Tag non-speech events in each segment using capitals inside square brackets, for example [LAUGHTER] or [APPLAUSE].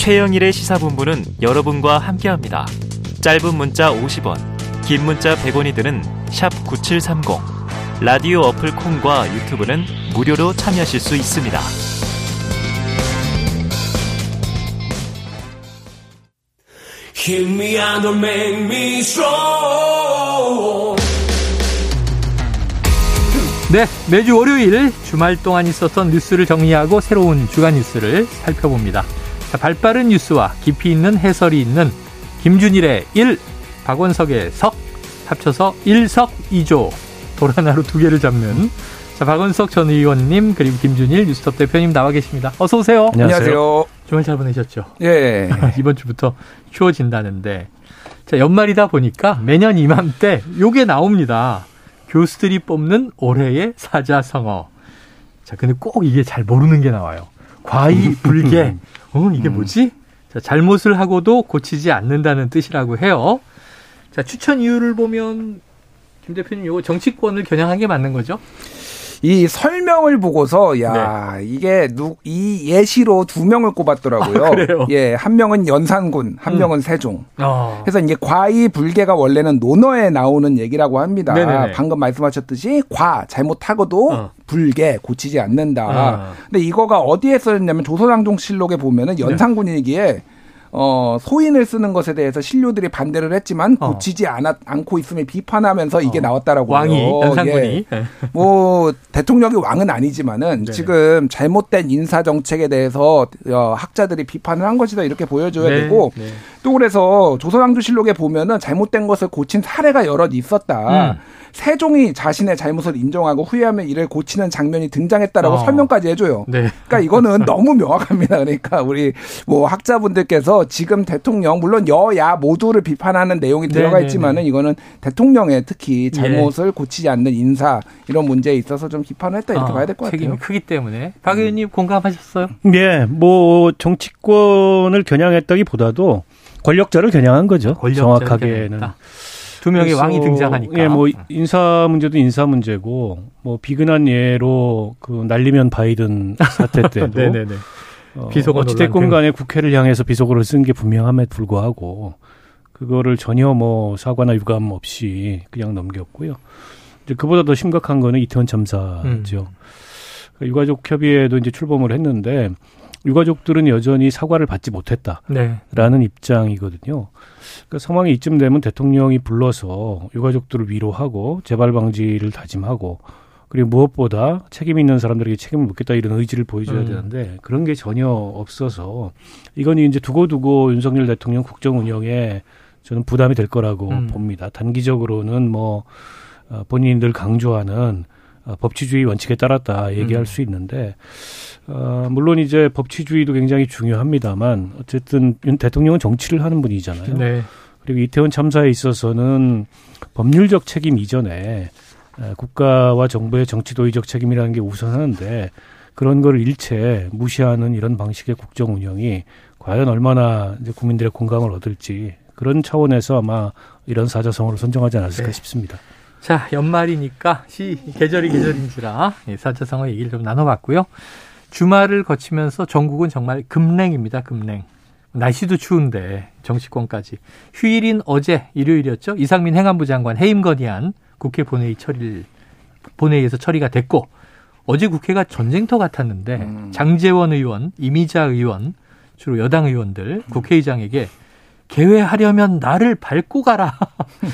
최영일의 시사본부는 여러분과 함께합니다. 짧은 문자 50원, 긴 문자 100원이 드는 9730. 라디오 어플 콩과 유튜브는 무료로 참여하실 수 있습니다. 네, 매주 월요일 주말 동안 있었던 뉴스를 정리하고 새로운 주간 뉴스를 살펴봅니다. 자, 발빠른 뉴스와 깊이 있는 해설이 있는 김준일의 1, 박원석의 석, 합쳐서 1석 2조 도라나루 두 개를 잡는 자, 박원석 전 의원님 그리고 김준일 뉴스톱 대표님 나와 계십니다. 어서 오세요. 안녕하세요. 주말 잘 보내셨죠? 예. [LAUGHS] 이번 주부터 추워진다는데 자, 연말이다 보니까 매년 이맘때 요게 나옵니다. 교수들이 뽑는 올해의 사자성어. 자, 근데 꼭 이게 잘 모르는 게 나와요. 과이 불개. [LAUGHS] 어, 이게 뭐지? 자, 잘못을 하고도 고치지 않는다는 뜻이라고 해요. 자, 추천 이유를 보면 김 대표님 이거 정치권을 겨냥한 게 맞는 거죠? 이 설명을 보고서 야 네. 이게 누, 이 예시로 두 명을 꼽았더라고요. 아, 그래요? 예, 한 명은 연산군, 한 음. 명은 세종. 어. 그래서 이게 과이 불개가 원래는 논어에 나오는 얘기라고 합니다. 네네네. 방금 말씀하셨듯이 과 잘못하고도 어. 불개 고치지 않는다. 어. 근데 이거가 어디에 써있냐면 조선왕종실록에 보면은 네. 연산군이기에 네. 어, 소인을 쓰는 것에 대해서 신료들이 반대를 했지만 어. 고치지 않았, 않고 있음에 비판하면서 이게 어. 나왔다라고요. 왕이, 연산군이. 예. 네. 뭐, [LAUGHS] 대통령이 왕은 아니지만은 네. 지금 잘못된 인사 정책에 대해서 어, 학자들이 비판을 한 것이다 이렇게 보여줘야 네. 되고 네. 또 그래서 조선왕조실록에 보면은 잘못된 것을 고친 사례가 여럿 있었다. 음. 세종이 자신의 잘못을 인정하고 후회하면 이를 고치는 장면이 등장했다라고 어. 설명까지 해줘요. 네. 그러니까 이거는 너무 명확합니다. 그러니까 우리 뭐 학자분들께서 지금 대통령 물론 여야 모두를 비판하는 내용이 네, 들어가 네, 있지만은 네. 이거는 대통령의 특히 잘못을 예. 고치지 않는 인사 이런 문제에 있어서 좀 비판을 했다 이렇게 어, 봐야 될 것 같아요. 책임이 크기 때문에 박 의원님 음. 공감하셨어요? 네, 뭐 정치권을 겨냥했다기보다도 권력자를 겨냥한 거죠. 권력자를 정확하게는. 겨냥했다. 두 명의 왕이 등장하니까. 예, 뭐 인사 문제도 인사 문제고 뭐 비근한 예로 그 날리면 바이든 사태 [LAUGHS] 때도 네네네. 어, 비속어 어찌됐건 간에 국회를 향해서 비속어를 쓴 게 분명함에 불구하고 그거를 전혀 뭐 사과나 유감 없이 그냥 넘겼고요. 이제 그보다 더 심각한 거는 이태원 참사죠. 음. 그러니까 유가족 협의회도 이제 출범을 했는데 유가족들은 여전히 사과를 받지 못했다라는 네. 입장이거든요. 그러니까 상황이 이쯤 되면 대통령이 불러서 유가족들을 위로하고 재발 방지를 다짐하고 그리고 무엇보다 책임 있는 사람들에게 책임을 묻겠다 이런 의지를 보여줘야 음. 되는데 그런 게 전혀 없어서 이건 이제 두고두고 윤석열 대통령 국정 운영에 저는 부담이 될 거라고 음. 봅니다. 단기적으로는 뭐 어, 본인들 강조하는 어, 법치주의 원칙에 따랐다 얘기할 음. 수 있는데 어, 물론 이제 법치주의도 굉장히 중요합니다만 어쨌든 윤 대통령은 정치를 하는 분이잖아요. 네. 그리고 이태원 참사에 있어서는 법률적 책임 이전에 국가와 정부의 정치 도의적 책임이라는 게 우선하는데 그런 걸 일체 무시하는 이런 방식의 국정 운영이 과연 얼마나 이제 국민들의 공감을 얻을지 그런 차원에서 아마 이런 사자성어를 선정하지 않았을까 네. 싶습니다. 자, 연말이니까 시 계절이 계절인지라 사자성어 얘기를 좀 나눠봤고요. 주말을 거치면서 전국은 정말 금냉입니다. 금냉. 날씨도 추운데 정치권까지 휴일인 어제 일요일이었죠. 이상민 행안부 장관 해임 건의안 국회 본회의 처리를 본회의에서 처리가 됐고 어제 국회가 전쟁터 같았는데 음. 장재원 의원, 이미자 의원 주로 여당 의원들 국회의장에게 개회하려면 나를 밟고 가라.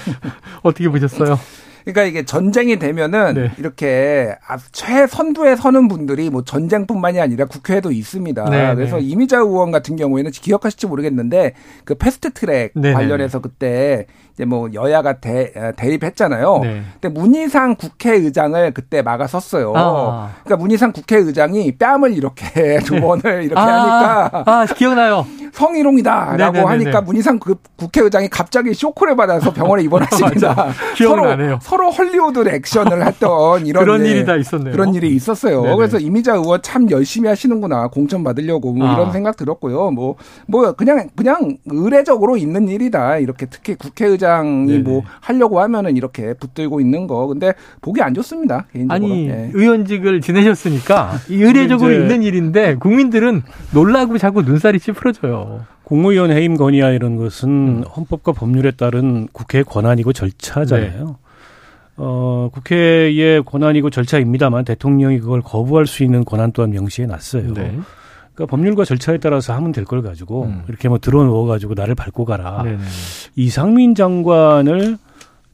[LAUGHS] 어떻게 보셨어요? 그러니까 이게 전쟁이 되면은 네. 이렇게 최선두에 서는 분들이 뭐 전쟁뿐만이 아니라 국회에도 있습니다. 네, 네. 그래서 네. 이미자 의원 같은 경우에는 기억하실지 모르겠는데 그 패스트 트랙 네, 네, 관련해서 그때 이제 뭐 여야가 대, 대립했잖아요. 네. 근데 문희상 국회의장을 그때 막아섰어요. 아. 그러니까 문희상 국회의장이 뺨을 이렇게 [LAUGHS] 두 번을 이렇게 아. 하니까 아 기억나요. 성희롱이다라고 네네네네. 하니까 문희상 그 국회의장이 갑자기 쇼크를 받아서 병원에 입원하십니다. [LAUGHS] 서로 서로 헐리우드 액션을 했던 이런 그런 네, 일이 다 있었네요. 그런 일이 있었어요. 네네. 그래서 임이자 의원 참 열심히 하시는구나 공천 받으려고 뭐 아. 이런 생각 들었고요. 뭐뭐 뭐 그냥 그냥 의례적으로 있는 일이다 이렇게 특히 국회의장 부장이 네네. 뭐 하려고 하면은 이렇게 붙들고 있는 거. 근데 보기 안 좋습니다. 개인적으로. 아니 네. 의원직을 지내셨으니까 의례적으로 있는 일인데 국민들은 놀라고 자꾸 눈살이 찌푸러져요. 국무위원 해임 건의안 이런 것은 음. 헌법과 법률에 따른 국회의 권한이고 절차잖아요. 네. 어, 국회의 권한이고 절차입니다만 대통령이 그걸 거부할 수 있는 권한 또한 명시해 놨어요. 네. 그러니까 법률과 절차에 따라서 하면 될 걸 가지고 음. 이렇게 뭐 들어놓아 가지고 나를 밟고 가라. 네네. 이상민 장관을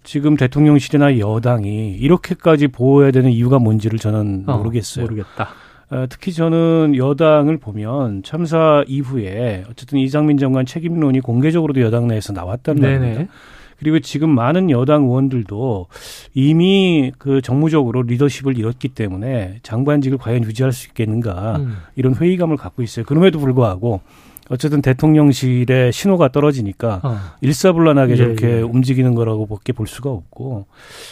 지금 대통령실이나 여당이 이렇게까지 보호해야 되는 이유가 뭔지를 저는 어, 모르겠어요. 모르겠다. 어, 특히 저는 여당을 보면 참사 이후에 어쨌든 이상민 장관 책임론이 공개적으로도 여당 내에서 나왔단 말입니다. 그리고 지금 많은 여당 의원들도 이미 그 정무적으로 리더십을 잃었기 때문에 장관직을 과연 유지할 수 있겠는가 음. 이런 회의감을 갖고 있어요. 그럼에도 불구하고 어쨌든 대통령실의 신호가 떨어지니까 어. 일사불란하게 예, 저렇게 예. 움직이는 거라고 밖에 볼 수가 없고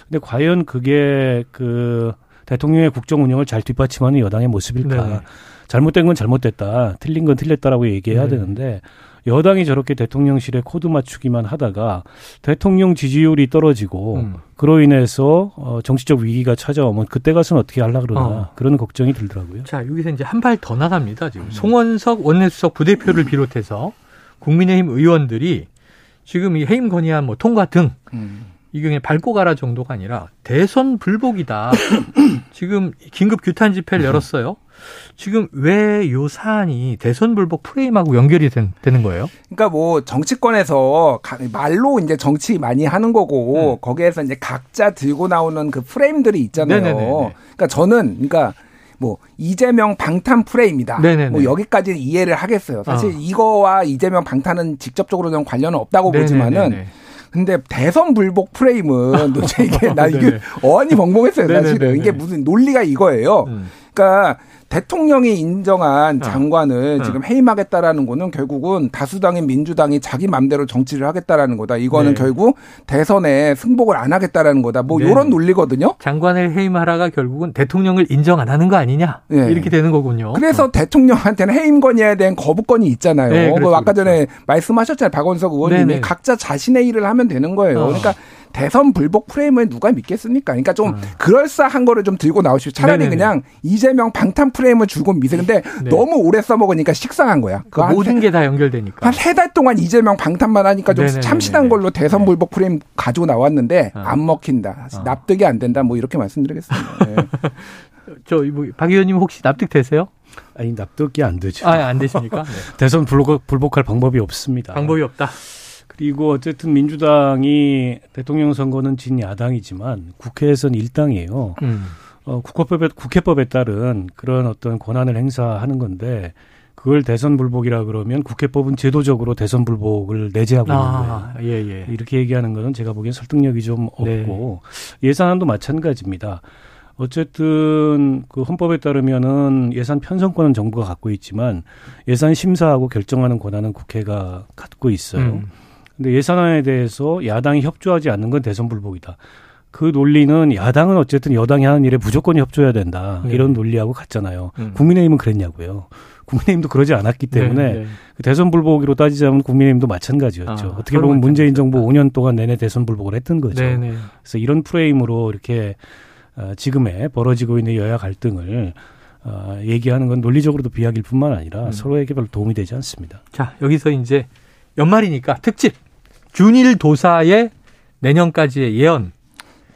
근데 과연 그게 그 대통령의 국정 운영을 잘 뒷받침하는 여당의 모습일까? 네. 잘못된 건 잘못됐다, 틀린 건 틀렸다라고 얘기해야 네. 되는데 여당이 저렇게 대통령실에 코드 맞추기만 하다가 대통령 지지율이 떨어지고 음. 그로 인해서 어, 정치적 위기가 찾아오면 그때 가서는 어떻게 하려 그러나 어. 그런 걱정이 들더라고요. 자 여기서 이제 한 발 더 나갑니다. 지금 음. 송원석 원내수석 부대표를 비롯해서 국민의힘 의원들이 지금 이 해임 건의안 뭐 통과 등 음. 이게 밟고 가라 정도가 아니라 대선 불복이다. [COUGHS] 지금 긴급 규탄 집회를 열었어요. 지금 왜 요 사안이 대선 불복 프레임하고 연결이 된, 되는 거예요? 그러니까 뭐 정치권에서 말로 이제 정치 많이 하는 거고 음. 거기에서 이제 각자 들고 나오는 그 프레임들이 있잖아요. 네네네네. 그러니까 저는 그러니까 뭐 이재명 방탄 프레임이다. 네네네. 뭐 여기까지 이해를 하겠어요. 사실 어. 이거와 이재명 방탄은 직접적으로는 관련은 없다고 네네네네. 보지만은 근데 대선 불복 프레임은 도대체 이게 나 [LAUGHS] 이게 어안이 벙벙했어요. 사실은 이게 무슨 논리가 이거예요. 음. 그러니까 대통령이 인정한 어. 장관을 어. 지금 해임하겠다라는 거는 결국은 다수당인 민주당이 자기 맘대로 정치를 하겠다라는 거다. 이거는 네. 결국 대선에 승복을 안 하겠다라는 거다. 뭐 네. 이런 논리거든요. 장관을 해임하라가 결국은 대통령을 인정 안 하는 거 아니냐 네. 이렇게 되는 거군요. 그래서 어. 대통령한테는 해임 건의에 대한 거부권이 있잖아요. 네, 그렇죠, 아까 전에 그렇죠. 말씀하셨잖아요. 박원석 의원님이 네네. 각자 자신의 일을 하면 되는 거예요. 어. 그러니까 대선 불복 프레임을 누가 믿겠습니까? 그러니까 좀 음. 그럴싸한 거를 좀 들고 나오시고 차라리 네네네. 그냥 이재명 방탄 프레임을 주고 미세. 근데 네. 너무 오래 써먹으니까 식상한 거야. 그 모든 게 다 연결되니까. 한 세 달 동안 이재명 방탄만 하니까 좀 네네네네. 참신한 걸로 대선 네. 불복 프레임 가지고 나왔는데 어. 안 먹힌다. 어. 납득이 안 된다. 뭐 이렇게 말씀드리겠습니다. 네. [LAUGHS] 저박 의원님 혹시 납득되세요? 아니 납득이 안 되죠. 아, 안 되십니까? [LAUGHS] 네. 대선 불복, 불복할 방법이 없습니다. 방법이 없다. 그리고 어쨌든 민주당이 대통령 선거는 진 야당이지만 국회에서는 일당이에요. 음. 어, 국회법에, 국회법에 따른 그런 어떤 권한을 행사하는 건데 그걸 대선 불복이라 그러면 국회법은 제도적으로 대선 불복을 내재하고 아, 있는 거예요. 예, 예. 이렇게 얘기하는 거는 제가 보기엔 설득력이 좀 없고 네. 예산안도 마찬가지입니다. 어쨌든 그 헌법에 따르면은 예산 편성권은 정부가 갖고 있지만 예산 심사하고 결정하는 권한은 국회가 갖고 있어요. 음. 근데 예산안에 대해서 야당이 협조하지 않는 건 대선 불복이다. 그 논리는 야당은 어쨌든 여당이 하는 일에 무조건 협조해야 된다. 네. 이런 논리하고 같잖아요. 음. 국민의힘은 그랬냐고요. 국민의힘도 그러지 않았기 때문에 네, 네. 그 대선 불복으로 따지자면 국민의힘도 마찬가지였죠. 아, 어떻게 보면 문재인 정부 5년 동안 내내 대선 불복을 했던 거죠. 네, 네. 그래서 이런 프레임으로 이렇게 어, 지금에 벌어지고 있는 여야 갈등을 어, 얘기하는 건 논리적으로도 비약일 뿐만 아니라 음. 서로에게 별로 도움이 되지 않습니다. 자, 여기서 이제 연말이니까 특집 균일 도사의 내년까지의 예언.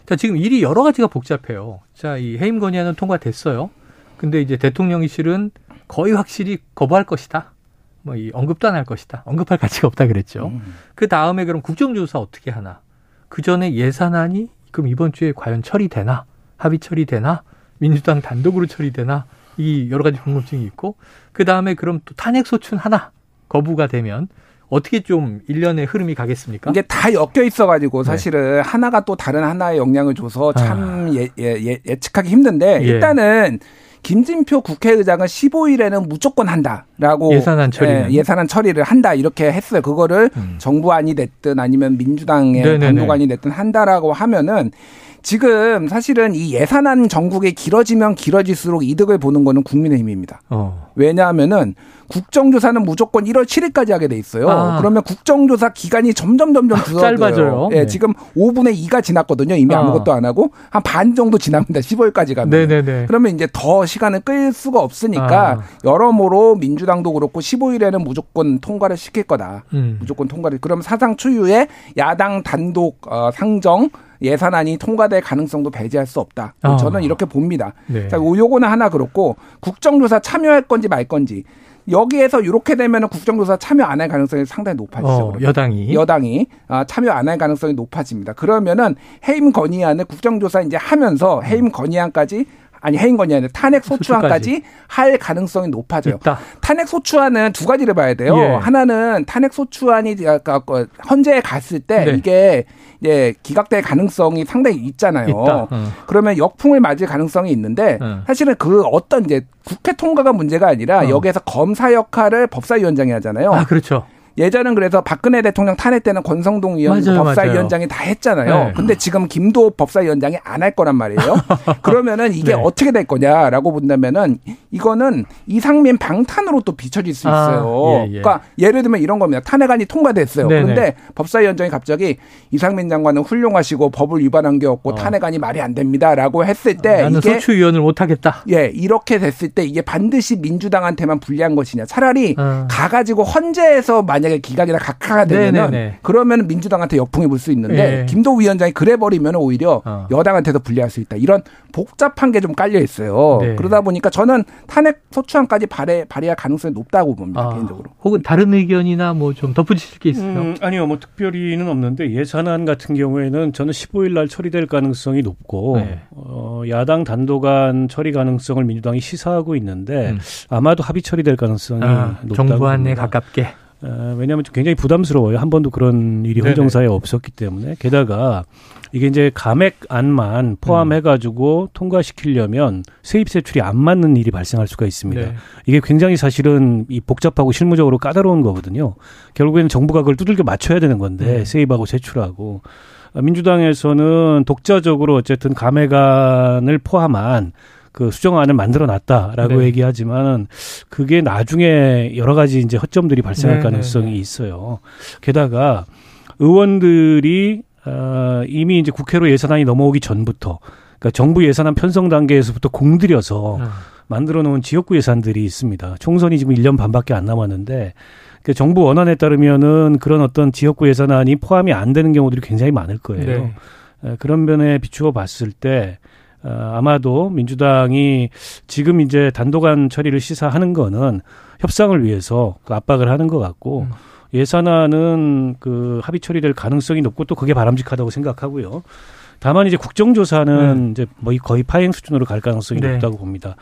자, 지금 일이 여러 가지가 복잡해요. 자, 이 해임 건의안은 통과됐어요. 근데 이제 대통령이 실은 거의 확실히 거부할 것이다. 뭐 이 언급도 안 할 것이다. 언급할 가치가 없다 그랬죠. 음. 그 다음에 그럼 국정조사 어떻게 하나? 그 전에 예산안이 그럼 이번 주에 과연 처리되나? 합의 처리되나? 민주당 단독으로 처리되나? 이 여러 가지 궁금증이 있고 그 다음에 그럼 또 탄핵 소춘 하나 거부가 되면 어떻게 좀 일련의 흐름이 가겠습니까? 이게 다 엮여 있어가지고 네. 사실은 네. 하나가 또 다른 하나의 영향을 줘서 참 아. 예, 예, 예, 예측하기 힘든데 예. 일단은 김진표 국회의장은 15일에는 무조건 한다라고 예산안 처리 예, 예산안 처리를 한다 이렇게 했어요. 그거를 음. 정부안이 됐든 아니면 민주당의 네네네. 단독안이 됐든 한다라고 하면은 지금 사실은 이 예산안 전국에 길어지면 길어질수록 이득을 보는 거는 국민의힘입니다. 어. 왜냐하면은 국정조사는 무조건 1월 7일까지 하게 돼 있어요. 아. 그러면 국정조사 기간이 점점 점점 줄어들어요. 짧아져요. 예, 네. 지금 5분의 2가 지났거든요. 이미 아. 아무것도 안 하고 한 반 정도 지납니다. 15일까지 가면. 네네네. 그러면 이제 더 시간을 끌 수가 없으니까 아. 여러모로 민주당도 그렇고 15일에는 무조건 통과를 시킬 거다. 음. 무조건 통과를. 그럼 사상 초유의 야당 단독 어, 상정 예산안이 통과될 가능성도 배제할 수 없다. 어. 저는 이렇게 봅니다. 네. 자, 요거는 하나 그렇고 국정조사 참여할 건지 말 건지 여기에서 이렇게 되면은 국정조사 참여 안 할 가능성이 상당히 높아지죠. 어, 여당이 여당이 아, 참여 안 할 가능성이 높아집니다. 그러면은 해임 건의안을 국정조사 이제 하면서 해임 건의안까지 아니 해임 건의안을 탄핵 소추안까지 할 가능성이 높아져요. 있다. 탄핵 소추안은 두 가지를 봐야 돼요. 예. 하나는 탄핵 소추안이 헌재에 갔을 때 네. 이게 예, 기각될 가능성이 상당히 있잖아요. 어. 그러면 역풍을 맞을 가능성이 있는데 어. 사실은 그 어떤 이제 국회 통과가 문제가 아니라 어. 여기에서 검사 역할을 법사위원장이 하잖아요. 아, 그렇죠. 예전은 그래서 박근혜 대통령 탄핵 때는 권성동 의원 맞아요, 법사위원장이 맞아요. 다 했잖아요. 네. 근데 지금 김도호 법사위원장이 안 할 거란 말이에요. [LAUGHS] 그러면은 이게 네. 어떻게 될 거냐라고 본다면은 이거는 이상민 방탄으로 또 비춰질 수 아, 있어요. 아, 예, 예. 그러니까 예를 들면 이런 겁니다. 탄핵안이 통과됐어요. 네네. 그런데 법사위원장이 갑자기 이상민 장관은 훌륭하시고 법을 위반한 게 없고 어. 탄핵안이 말이 안 됩니다라고 했을 때 나는 이게 소추위원을 못 하겠다. 예, 이렇게 됐을 때 이게 반드시 민주당한테만 불리한 것이냐. 차라리 어. 가가지고 헌재에서 만약 만약에 기각이나 각하가 되면은 네네네. 그러면 민주당한테 역풍이 불 수 있는데 네. 김도우 위원장이 그래 버리면 오히려 어. 여당한테도 불리할 수 있다. 이런 복잡한 게 좀 깔려 있어요. 네. 그러다 보니까 저는 탄핵 소추안까지 발의 발의할 가능성이 높다고 봅니다. 아, 개인적으로. 혹은 다른 의견이나 뭐 좀 덧붙이실 게 있어요? 음, 아니요. 뭐 특별히는 없는데 예산안 같은 경우에는 저는 15일 날 처리될 가능성이 높고 네. 어, 야당 단독안 처리 가능성을 민주당이 시사하고 있는데 음. 아마도 합의 처리될 가능성이 아, 높다고 정부안에 가깝게. 어, 왜냐하면 굉장히 부담스러워요. 한 번도 그런 일이 헌정사에 없었기 때문에 게다가 이게 이제 감액 안만 포함해가지고 음. 통과시키려면 세입 세출이 안 맞는 일이 발생할 수가 있습니다. 네. 이게 굉장히 사실은 이 복잡하고 실무적으로 까다로운 거거든요. 결국에는 정부가 그걸 두들겨 맞춰야 되는 건데 네. 세입하고 세출하고 민주당에서는 독자적으로 어쨌든 감액안을 포함한 그 수정안을 만들어 놨다라고 네. 얘기하지만 그게 나중에 여러 가지 이제 허점들이 발생할 네, 네 가능성이 네. 있어요. 게다가 의원들이 어, 이미 이제 국회로 예산안이 넘어오기 전부터 그러니까 정부 예산안 편성 단계에서부터 공들여서 음. 만들어 놓은 지역구 예산들이 있습니다. 총선이 지금 1년 반밖에 안 남았는데 그 정부 원안에 따르면은 그런 어떤 지역구 예산안이 포함이 안 되는 경우들이 굉장히 많을 거예요. 네. 그런 면에 비추어 봤을 때 어, 아마도 민주당이 지금 이제 단독안 처리를 시사하는 거는 협상을 위해서 그 압박을 하는 것 같고 음. 예산안은 그 합의 처리될 가능성이 높고 또 그게 바람직하다고 생각하고요. 다만 이제 국정조사는 네. 이제 뭐 거의 파행 수준으로 갈 가능성이 네. 높다고 봅니다.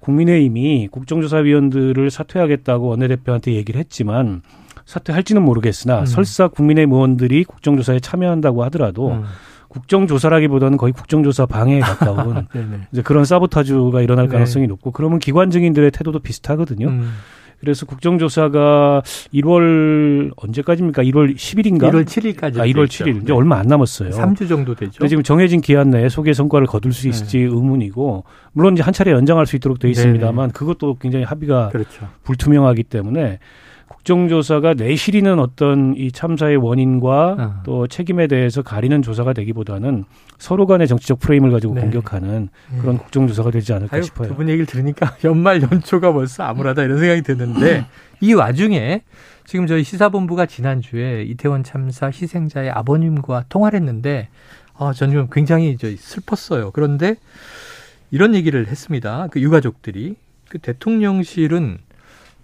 국민의힘이 국정조사위원들을 사퇴하겠다고 원내대표한테 얘기를 했지만 사퇴할지는 모르겠으나 음. 설사 국민의힘 의원들이 국정조사에 참여한다고 하더라도 음. 국정조사라기보다는 거의 국정조사 방해에 가까운 [LAUGHS] 이제 그런 사보타주가 일어날 네. 가능성이 네. 높고 그러면 기관 증인들의 태도도 비슷하거든요. 음. 그래서 국정조사가 1월 언제까지입니까? 1월 10일인가? 1월 7일까지. 아, 1월 7일. 이제 얼마 안 남았어요. 3주 정도 되죠. 지금 정해진 기한 내에 소개 성과를 거둘 수 네. 있을지 네. 의문이고 물론 이제 한 차례 연장할 수 있도록 돼 있습니다만 그것도 굉장히 합의가 그렇죠. 불투명하기 때문에 국정조사가 내실이는 어떤 이 참사의 원인과 어. 또 책임에 대해서 가리는 조사가 되기보다는 서로 간의 정치적 프레임을 가지고 네. 공격하는 음. 그런 국정조사가 되지 않을까 아유, 싶어요. 두 분 얘기를 들으니까 [LAUGHS] 연말 연초가 벌써 암울하다 이런 생각이 드는데 [LAUGHS] 이 와중에 지금 저희 시사본부가 지난주에 이태원 참사 희생자의 아버님과 통화를 했는데 아, 저는 굉장히 저 슬펐어요. 그런데 이런 얘기를 했습니다. 그 유가족들이 그 대통령실은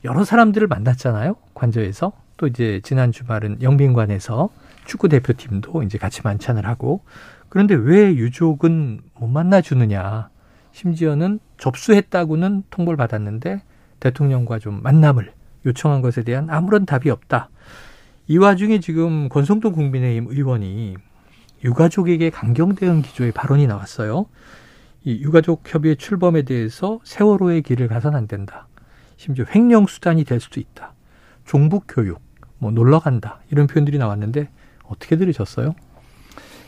여러 사람들을 만났잖아요. 관저에서. 또 이제 지난 주말은 영빈관에서 축구 대표팀도 이제 같이 만찬을 하고 그런데 왜 유족은 못 만나 주느냐. 심지어는 접수했다고는 통보를 받았는데 대통령과 좀 만남을 요청한 것에 대한 아무런 답이 없다. 이 와중에 지금 권성동 국민의힘 의원이 유가족에게 강경 대응 기조의 발언이 나왔어요. 이 유가족 협의회 출범에 대해서 세월호의 길을 가선 안 된다. 심지어 횡령 수단이 될 수도 있다. 종북 교육, 뭐 놀러 간다 이런 표현들이 나왔는데 어떻게 들으셨어요?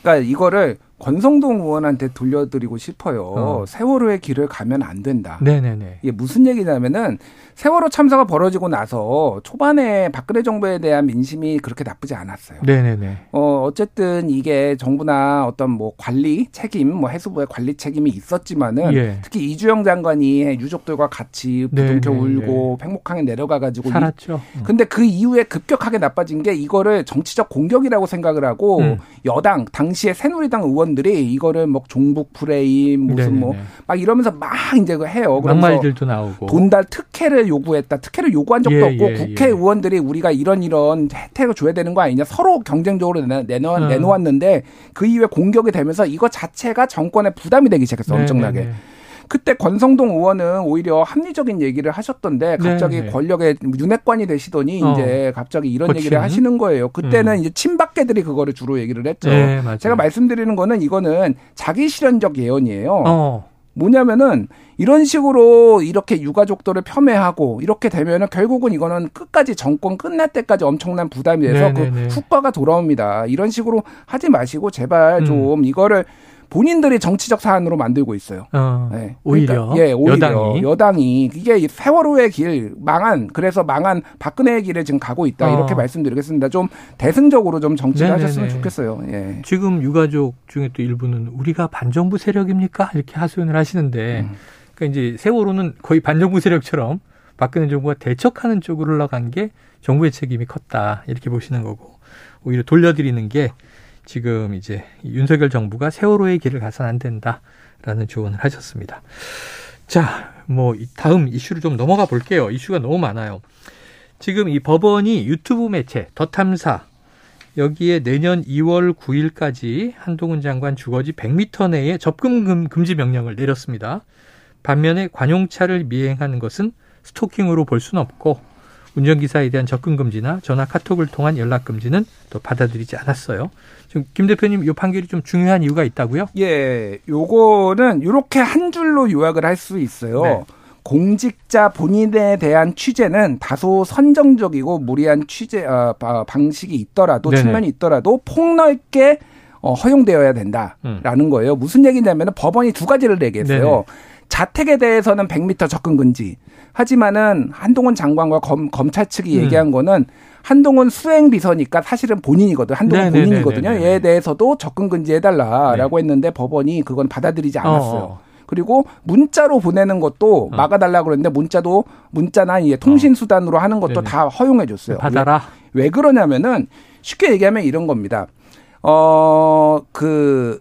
그러니까 이거를 권성동 의원한테 돌려드리고 싶어요. 어. 세월호의 길을 가면 안 된다. 네네네. 이게 무슨 얘기냐면은 세월호 참사가 벌어지고 나서 초반에 박근혜 정부에 대한 민심이 그렇게 나쁘지 않았어요. 네네네. 어, 어쨌든 이게 정부나 어떤 뭐 관리 책임, 뭐 해수부의 관리 책임이 있었지만은 예. 특히 이주영 장관이 유족들과 같이 부둥켜 울고 팽목항에 내려가가지고 살았죠. 이, 근데 그 이후에 급격하게 나빠진 게 이거를 정치적 공격이라고 생각을 하고 음. 여당 당시에 새누리당 의원 들이 이거를 뭐 종북 프레임 무슨 뭐 막 이러면서 막 이제 그 해요. 막말들도 나오고 돈달 특혜를 요구했다. 특혜를 요구한 적도 예, 없고 예, 국회 의원들이 예. 우리가 이런 이런 혜택을 줘야 되는 거 아니냐. 서로 경쟁적으로 내놓, 음. 내놓았는데 그 이후에 공격이 되면서 이거 자체가 정권에 부담이 되기 시작했어. 네, 엄청나게. 네, 네. 그때 권성동 의원은 오히려 합리적인 얘기를 하셨던데 갑자기 네네. 권력의 윤핵관이 되시더니 어. 이제 갑자기 이런 거친? 얘기를 하시는 거예요. 그때는 음. 이제 친박계들이 그거를 주로 얘기를 했죠. 네, 제가 말씀드리는 거는 이거는 자기 실현적 예언이에요. 어. 뭐냐면은 이런 식으로 이렇게 유가족들을 폄훼하고 이렇게 되면은 결국은 이거는 끝까지 정권 끝날 때까지 엄청난 부담이 돼서 네네네. 그 네, 네. 후과가 돌아옵니다. 이런 식으로 하지 마시고 제발 음. 좀 이거를 본인들이 정치적 사안으로 만들고 있어요. 어, 네. 오히려 그러니까, 예, 오히려 여당이. 여당이 이게 세월호의 길 망한 그래서 망한 박근혜의 길에 지금 가고 있다 어. 이렇게 말씀드리겠습니다. 좀 대승적으로 좀 정치를 네네네. 하셨으면 좋겠어요. 예. 지금 유가족 중에 또 일부는 우리가 반정부 세력입니까 이렇게 하소연을 하시는데 음. 그러니까 이제 세월호는 거의 반정부 세력처럼 박근혜 정부가 대척하는 쪽으로 흘러간 게 정부의 책임이 컸다 이렇게 보시는 거고 오히려 돌려드리는 게 지금 이제 윤석열 정부가 세월호의 길을 가선 안 된다라는 조언을 하셨습니다. 자, 뭐 다음 이슈를 좀 넘어가 볼게요. 이슈가 너무 많아요. 지금 이 법원이 유튜브 매체 더 탐사 여기에 내년 2월 9일까지 한동훈 장관 주거지 100m 내에 접근 금지 명령을 내렸습니다. 반면에 관용차를 미행하는 것은 스토킹으로 볼 수는 없고 운전기사에 대한 접근 금지나 전화 카톡을 통한 연락 금지는 또 받아들이지 않았어요. 지금 김 대표님 이 판결이 좀 중요한 이유가 있다고요? 예, 요거는 이렇게 한 줄로 요약을 할 수 있어요. 네. 공직자 본인에 대한 취재는 다소 선정적이고 무리한 취재 어, 방식이 있더라도 네네. 측면이 있더라도 폭넓게 어, 허용되어야 된다라는 음. 거예요. 무슨 얘기냐면 법원이 두 가지를 얘기했어요. 네네. 자택에 대해서는 100m 접근 금지. 하지만은 한동훈 장관과 검, 검찰 측이 음. 얘기한 거는 한동훈 수행 비서니까 사실은 본인이거든. 한동훈 네네네네네. 본인이거든요. 얘에 대해서도 접근 금지해 달라라고 네. 했는데 법원이 그건 받아들이지 않았어요. 어. 그리고 문자로 보내는 것도 어. 막아달라고 그랬는데 문자도 문자나 이제 통신 수단으로 하는 것도 네네. 다 허용해 줬어요. 받아라. 왜, 왜 그러냐면은 쉽게 얘기하면 이런 겁니다. 어 그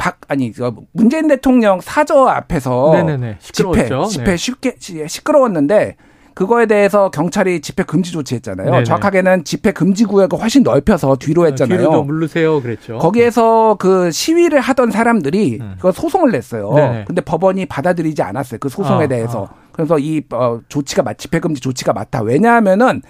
박 아니 저 문재인 대통령 사저 앞에서 네네네. 집회 집회 네. 쉽게 시끄러웠는데 그거에 대해서 경찰이 집회 금지 조치했잖아요. 네네. 정확하게는 집회 금지 구역을 훨씬 넓혀서 뒤로 했잖아요. 뒤로 물르세요, 그랬죠. 거기에서 그 시위를 하던 사람들이 음. 그 소송을 냈어요. 네네. 근데 법원이 받아들이지 않았어요. 그 소송에 아, 대해서. 아. 그래서 이 어, 조치가 맞 집회 금지 조치가 맞다. 왜냐하면은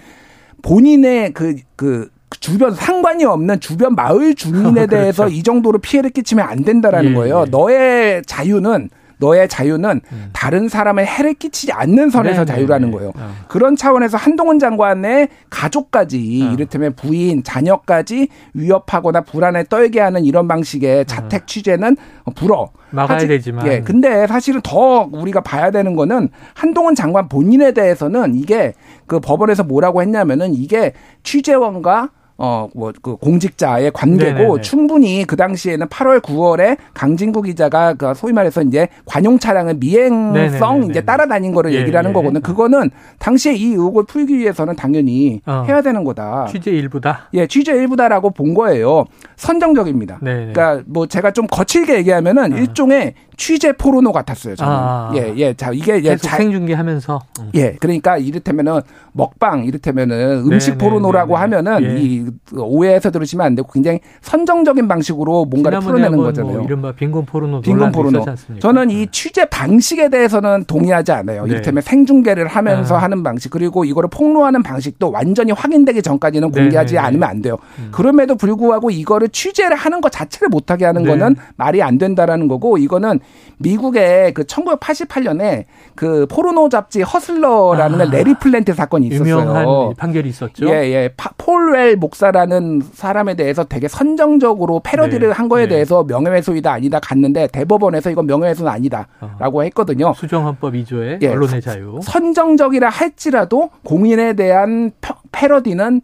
본인의 그그 그 주변 상관이 없는 주변 마을 주민에 [LAUGHS] 그렇죠. 대해서 이 정도로 피해를 끼치면 안 된다라는 예, 거예요. 예. 너의 자유는 너의 자유는 음. 다른 사람의 해를 끼치지 않는 선에서 네, 자유라는 네, 네. 거예요. 어. 그런 차원에서 한동훈 장관의 가족까지 어. 이를테면 부인, 자녀까지 위협하거나 불안에 떨게 하는 이런 방식의 어. 자택 취재는 불어. 막아야 하지, 되지만. 예. 근데 사실은 더 우리가 봐야 되는 거는 한동훈 장관 본인에 대해서는 이게 그 법원에서 뭐라고 했냐면은 이게 취재원과 어, 뭐, 그 공직자의 관계고 네네네. 충분히 그 당시에는 8월, 9월에 강진구 기자가 그 소위 말해서 이제 관용 차량을 미행성 네네네네. 이제 따라다닌 거를 예, 얘기를 하는 예. 거거든요. 그거는 당시에 이 의혹을 풀기 위해서는 당연히 어. 해야 되는 거다. 취재 일부다? 예, 취재 일부다라고 본 거예요. 선정적입니다. 네네. 그러니까 뭐 제가 좀 거칠게 얘기하면은 어. 일종의 취재 포르노 같았어요. 저는. 아. 예, 예. 자, 이게 예, 자, 생중계하면서. 음. 예, 그러니까 이를테면은 먹방, 이를테면은 음식 네네, 포르노라고 네네. 하면은 예. 이 오해해서 들으시면 안 되고 굉장히 선정적인 방식으로 뭔가를 풀어내는 뭐 거잖아요. 뭐 이른바 빈곤 포르노. 빈곤 포르노. 저는 이 네. 취재 방식에 대해서는 동의하지 않아요. 네. 이를테면 생중계를 하면서 아. 하는 방식 그리고 이거를 폭로하는 방식도 완전히 확인되기 전까지는 공개하지 네네. 않으면 안 돼요. 음. 그럼에도 불구하고 이거를 취재를 하는 것 자체를 못하게 하는 네. 거는 말이 안 된다라는 거고 이거는 미국의 그 1988년에 그 포르노 잡지 허슬러라는 아, 레리 플랜트 사건이 있었어요. 유명한 판결이 있었죠. 예, 예. 폴웰 목사라는 사람에 대해서 되게 선정적으로 패러디를 네, 한 거에 네. 대해서 명예훼손이다 아니다 갔는데 대법원에서 이건 명예훼손 아니다라고 아, 했거든요. 수정헌법 2조의 예, 언론의 자유. 선정적이라 할지라도 공인에 대한 패러디는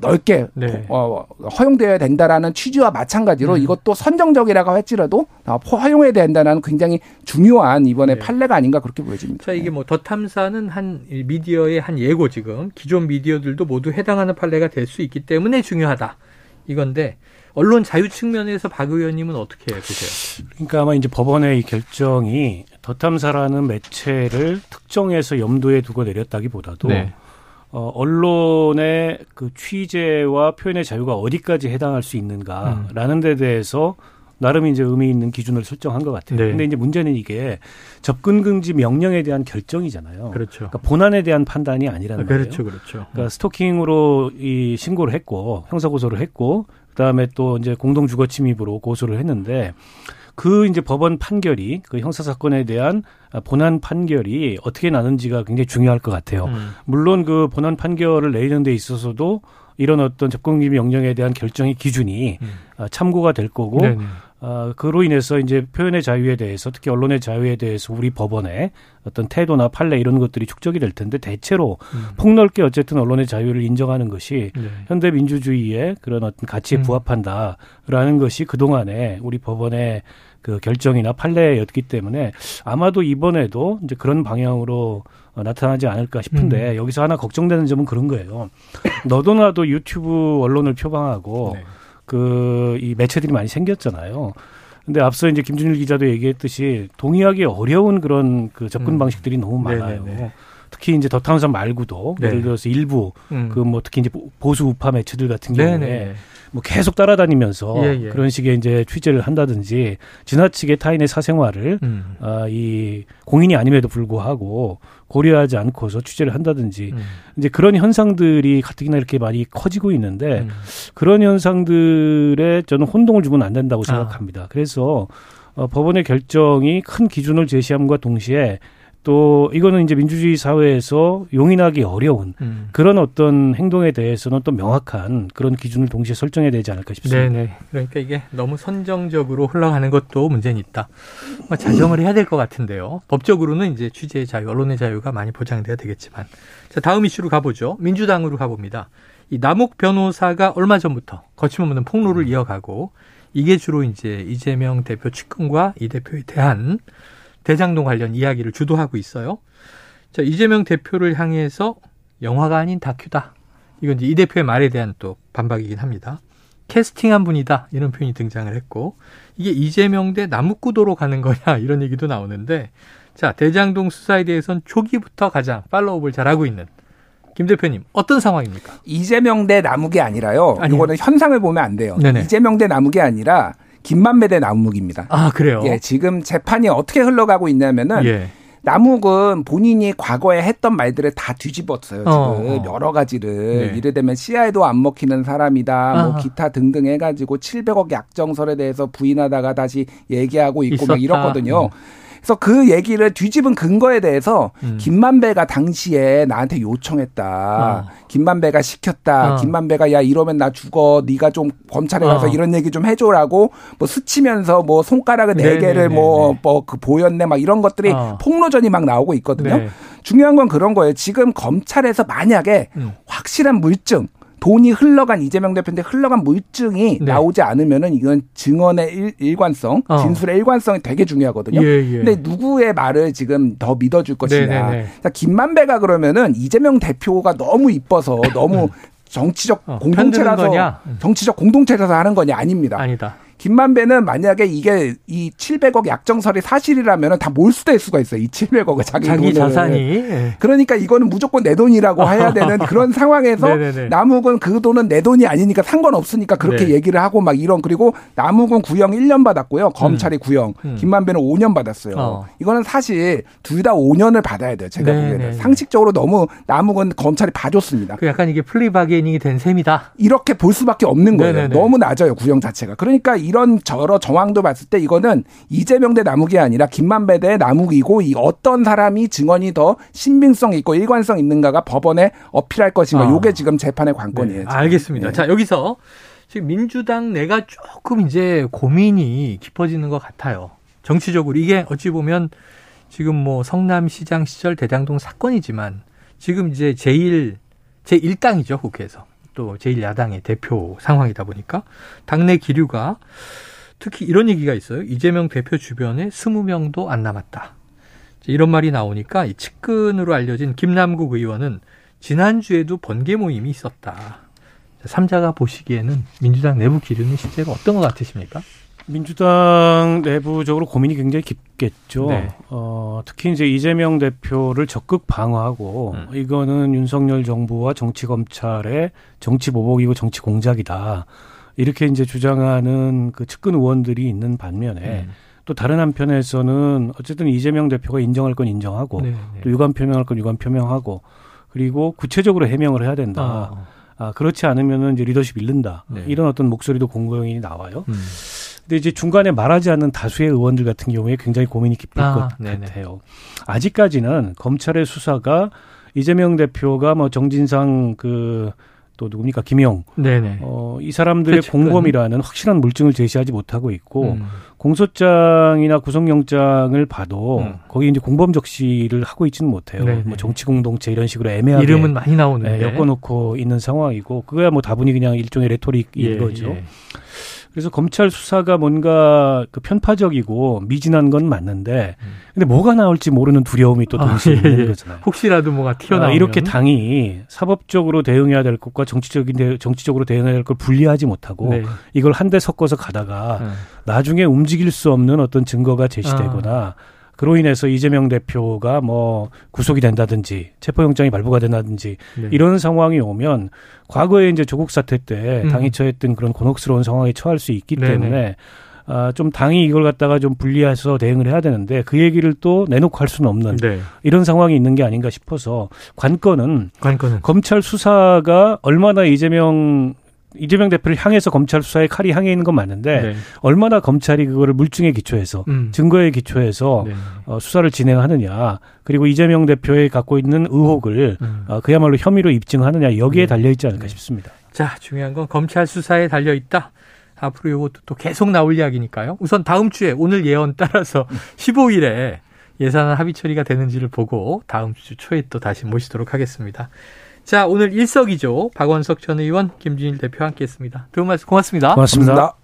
넓게 네. 어, 허용되어야 된다라는 취지와 마찬가지로 음. 이것도 선정적이라고 할지라도 허용해야 된다는 굉장히 중요한 이번에 네. 판례가 아닌가 그렇게 보여집니다. 자 이게 뭐 더 탐사는 한 미디어의 한 예고 지금 기존 미디어들도 모두 해당하는 판례가 될 수 있기 때문에 중요하다 이건데 언론 자유 측면에서 박 의원님은 어떻게 보세요? 그러니까 아마 이제 법원의 이 결정이 더 탐사라는 매체를 특정해서 염두에 두고 내렸다기보다도 네. 어, 언론의 그 취재와 표현의 자유가 어디까지 해당할 수 있는가라는 음. 데 대해서 나름 이제 의미 있는 기준을 설정한 것 같아요. 네. 근데 이제 문제는 이게 접근 금지 명령에 대한 결정이잖아요. 그렇죠. 그러니까 본안에 대한 판단이 아니라는 거예요. 그렇죠, 그렇죠. 그러니까 스토킹으로 이 신고를 했고 형사 고소를 했고 그다음에 또 이제 공동 주거 침입으로 고소를 했는데 그 이제 법원 판결이 그 형사 사건에 대한 본안 판결이 어떻게 나는지가 굉장히 중요할 것 같아요. 음. 물론 그 본안 판결을 내리는 데 있어서도 이런 어떤 접근금지 명령에 대한 결정의 기준이 음. 아, 참고가 될 거고 네네. 어, 그로 인해서 이제 표현의 자유에 대해서 특히 언론의 자유에 대해서 우리 법원의 어떤 태도나 판례 이런 것들이 축적이 될 텐데 대체로 음. 폭넓게 어쨌든 언론의 자유를 인정하는 것이 네. 현대 민주주의의 그런 어떤 가치에 음. 부합한다라는 것이 그동안에 우리 법원의 그 결정이나 판례였기 때문에 아마도 이번에도 이제 그런 방향으로 어, 나타나지 않을까 싶은데 음. 여기서 하나 걱정되는 점은 그런 거예요. 너도 나도 유튜브 언론을 표방하고 네. 그이 매체들이 많이 생겼잖아요. 근데 앞서 이제 김준일 기자도 얘기했듯이 동의하기 어려운 그런 그 접근 음. 방식들이 너무 많아요. 네네네. 특히 이제 더탐사 말고도 네. 예를 들어서 일부 음. 그뭐 특히 이제 보수 우파 매체들 같은 경우에 네네. 뭐 계속 따라다니면서 예, 예. 그런 식의 이제 취재를 한다든지 지나치게 타인의 사생활을 음. 아, 이 공인이 아님에도 불구하고 고려하지 않고서 취재를 한다든지 음. 이제 그런 현상들이 가뜩이나 이렇게 많이 커지고 있는데 음. 그런 현상들에 저는 혼동을 주면 안 된다고 아. 생각합니다. 아. 그래서 어, 법원의 결정이 큰 기준을 제시함과 동시에 또 이거는 이제 민주주의 사회에서 용인하기 어려운 음. 그런 어떤 행동에 대해서는 또 명확한 그런 기준을 동시에 설정해야 되지 않을까 싶습니다. 네네. 그러니까 이게 너무 선정적으로 흘러가는 것도 문제는 있다. 뭐 자정을 해야 될 것 같은데요. 법적으로는 이제 취재의 자유, 언론의 자유가 많이 보장돼야 되겠지만. 자, 다음 이슈로 가보죠. 민주당으로 가봅니다. 이 남욱 변호사가 얼마 전부터 거침없는 폭로를 이어가고 이게 주로 이제 이재명 대표 측근과 이 대표에 대한 대장동 관련 이야기를 주도하고 있어요. 자, 이재명 대표를 향해서 영화가 아닌 다큐다. 이건 이제 이 대표의 말에 대한 또 반박이긴 합니다. 캐스팅한 분이다. 이런 표현이 등장을 했고, 이게 이재명 대 남욱구도로 가는 거냐. [LAUGHS] 이런 얘기도 나오는데, 자, 대장동 수사에 대해서는 초기부터 가장 팔로우업을 잘하고 있는 김 대표님 어떤 상황입니까? 이재명 대 남욱이 아니라요. 아니요. 이거는 현상을 보면 안 돼요. 네네. 이재명 대 남욱이 아니라 김만배 대 남욱입니다. 아 그래요? 예, 지금 재판이 어떻게 흘러가고 있냐면은 예. 남욱은 본인이 과거에 했던 말들을 다 뒤집었어요. 지금 어. 여러 가지를 네. 이르되면 CI도 안 먹히는 사람이다. 뭐 기타 등등 해가지고 700억 약정설에 대해서 부인하다가 다시 얘기하고 있고 있었다. 막 이렇거든요. 음. 그래서 그 얘기를 뒤집은 근거에 대해서 음. 김만배가 당시에 나한테 요청했다. 어. 김만배가 시켰다. 어. 김만배가 야 이러면 나 죽어. 네가 좀 검찰에 가서 어. 이런 얘기 좀 해줘라고 뭐 스치면서 뭐 손가락을 네 개를 뭐 뭐 그 보였네 막 이런 것들이 어. 폭로전이 막 나오고 있거든요. 네. 중요한 건 그런 거예요. 지금 검찰에서 만약에 음. 확실한 물증 돈이 흘러간 이재명 대표인데 흘러간 물증이 네. 나오지 않으면은 이건 증언의 일, 관성 어. 진술의 일관성이 되게 중요하거든요. 예, 예. 근데 누구의 말을 지금 더 믿어줄 것이냐. 네, 네, 네. 김만배가 그러면은 이재명 대표가 너무 이뻐서 너무 [LAUGHS] 정치적 어, 공동체라서 정치적 공동체라서 하는 거냐 아닙니다. 아니다. 김만배는 만약에 이게 이 700억 약정설이 사실이라면 다 몰수될 수가 있어요. 이 700억을 자기, 자기 자산이. 예. 그러니까 이거는 무조건 내 돈이라고 해야 [LAUGHS] 되는 그런 상황에서 남욱은 그 돈은 내 돈이 아니니까 상관없으니까 그렇게 네. 얘기를 하고 막 이런 그리고 남욱은 구형 1년 받았고요. 검찰이 음. 구형. 음. 김만배는 5년 받았어요. 어. 이거는 사실 둘 다 5년을 받아야 돼요. 제가 네, 보기에는. 네, 상식적으로 너무 남욱은 검찰이 봐줬습니다. 그 약간 이게 플리바게닝이 된 셈이다. 이렇게 볼 수밖에 없는 거예요. 네네네. 너무 낮아요. 구형 자체가. 그러니까 이 이런 여러 정황도 봤을 때 이거는 이재명 대 남욱이 아니라 김만배 대 남욱이고 이 어떤 사람이 증언이 더 신빙성 있고 일관성 있는가가 법원에 어필할 것인가. 아. 요게 지금 재판의 관건이에요. 네. 알겠습니다. 네. 자, 여기서 지금 민주당 내가 조금 이제 고민이 깊어지는 것 같아요. 정치적으로 이게 어찌 보면 지금 뭐 성남시장 시절 대장동 사건이지만 지금 이제 제일 제1당이죠 국회에서 또 제1야당의 대표 상황이다 보니까 당내 기류가 특히 이런 얘기가 있어요. 이재명 대표 주변에 20명도 안 남았다. 이런 말이 나오니까 이 측근으로 알려진 김남국 의원은 지난주에도 번개 모임이 있었다. 삼자가 보시기에는 민주당 내부 기류는 실제로 어떤 것 같으십니까? 민주당 내부적으로 고민이 굉장히 깊겠죠. 네. 어, 특히 이제 이재명 대표를 적극 방어하고 음. 이거는 윤석열 정부와 정치 검찰의 정치 보복이고 정치 공작이다. 이렇게 이제 주장하는 그 측근 의원들이 있는 반면에 음. 또 다른 한편에서는 어쨌든 이재명 대표가 인정할 건 인정하고 네, 네. 또 유감 표명할 건 유감 표명하고 그리고 구체적으로 해명을 해야 된다. 아, 아 그렇지 않으면은 이제 리더십 잃는다. 네. 이런 어떤 목소리도 공공연히 나와요. 음. 근데 이제 중간에 말하지 않는 다수의 의원들 같은 경우에 굉장히 고민이 깊을 아, 것 네네. 같아요. 아직까지는 검찰의 수사가 이재명 대표가 뭐 정진상 그 또 누굽니까 김영 네네. 어, 이 사람들의 그렇죠. 공범이라는 확실한 물증을 제시하지 못하고 있고 음. 공소장이나 구속영장을 봐도 음. 거기 이제 공범 적시를 하고 있지는 못해요. 네네. 뭐 정치 공동체 이런 식으로 애매하게 이름은 많이 나오는데 네, 엮어놓고 있는 상황이고 그거야 뭐 다분히 그냥 일종의 레토릭인 예, 거죠. 예. 그래서 검찰 수사가 뭔가 그 편파적이고 미진한 건 맞는데 근데 뭐가 나올지 모르는 두려움이 또 동시에 아, 예, 있는 예. 거잖아요. 혹시라도 뭐가 튀어나오면 아, 이렇게 당이 사법적으로 대응해야 될 것과 정치적인 대, 정치적으로 대응해야 될 걸 분리하지 못하고 네. 이걸 한데 섞어서 가다가 네. 나중에 움직일 수 없는 어떤 증거가 제시되거나 아. 그로 인해서 이재명 대표가 뭐 구속이 된다든지 체포영장이 발부가 된다든지 네. 이런 상황이 오면 과거에 이제 조국 사태 때 음. 당이 처했던 그런 곤혹스러운 상황에 처할 수 있기 네네. 때문에 아, 좀 당이 이걸 갖다가 좀 분리해서 대응을 해야 되는데 그 얘기를 또 내놓고 할 수는 없는 네. 이런 상황이 있는 게 아닌가 싶어서 관건은, 관건은 검찰 수사가 얼마나 이재명 이재명 대표를 향해서 검찰 수사에 칼이 향해 있는 건 맞는데 네. 얼마나 검찰이 그거를 물증에 기초해서 음. 증거에 기초해서 네. 어, 수사를 진행하느냐 그리고 이재명 대표의 갖고 있는 의혹을 음. 어, 그야말로 혐의로 입증하느냐 여기에 네. 달려 있지 않을까 네. 싶습니다. 자 중요한 건 검찰 수사에 달려 있다. 앞으로 이것도 또 계속 나올 이야기니까요. 우선 다음 주에 오늘 예언 따라서 [LAUGHS] 15일에 예산 합의 처리가 되는지를 보고 다음 주 초에 또 다시 모시도록 하겠습니다. 자, 오늘 일석이조 박원석 전 의원, 김준일 대표 함께했습니다. 두 분 말씀 고맙습니다. 고맙습니다. 고맙습니다.